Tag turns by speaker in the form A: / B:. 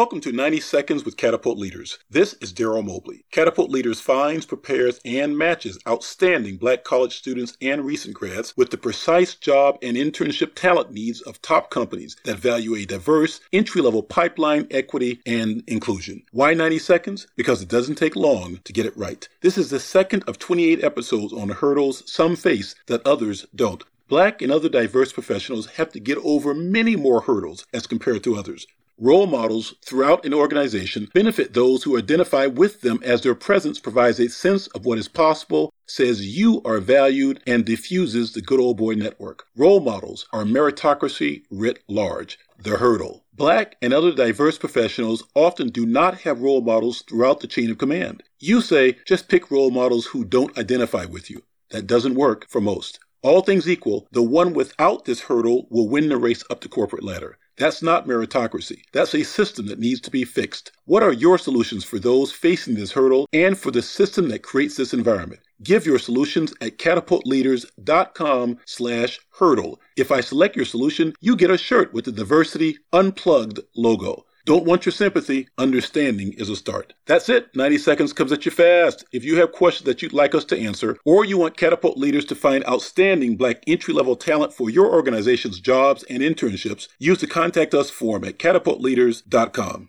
A: Welcome to 90 Seconds with Catapult Leaders. This is Daryl Mobley. Catapult Leaders finds, prepares, and matches outstanding black college students and recent grads with the precise job and internship talent needs of top companies that value a diverse, entry level pipeline, equity, and inclusion. Why 90 seconds? Because it doesn't take long to get it right. This is the second of 28 episodes on the hurdles some face that others don't. Black and other diverse professionals have to get over many more hurdles as compared to others. Role models throughout an organization benefit those who identify with them as their presence provides a sense of what is possible, says you are valued, and diffuses the good old boy network. Role models are meritocracy writ large. The hurdle. Black and other diverse professionals often do not have role models throughout the chain of command. You say just pick role models who don't identify with you. That doesn't work for most. All things equal, the one without this hurdle will win the race up the corporate ladder. That's not meritocracy. That's a system that needs to be fixed. What are your solutions for those facing this hurdle and for the system that creates this environment? Give your solutions at catapultleaders.com slash hurdle. If I select your solution, you get a shirt with the Diversity Unplugged logo. Don't want your sympathy. Understanding is a start. That's it. 90 seconds comes at you fast. If you have questions that you'd like us to answer, or you want Catapult leaders to find outstanding black entry level talent for your organization's jobs and internships, use the contact us form at catapultleaders.com.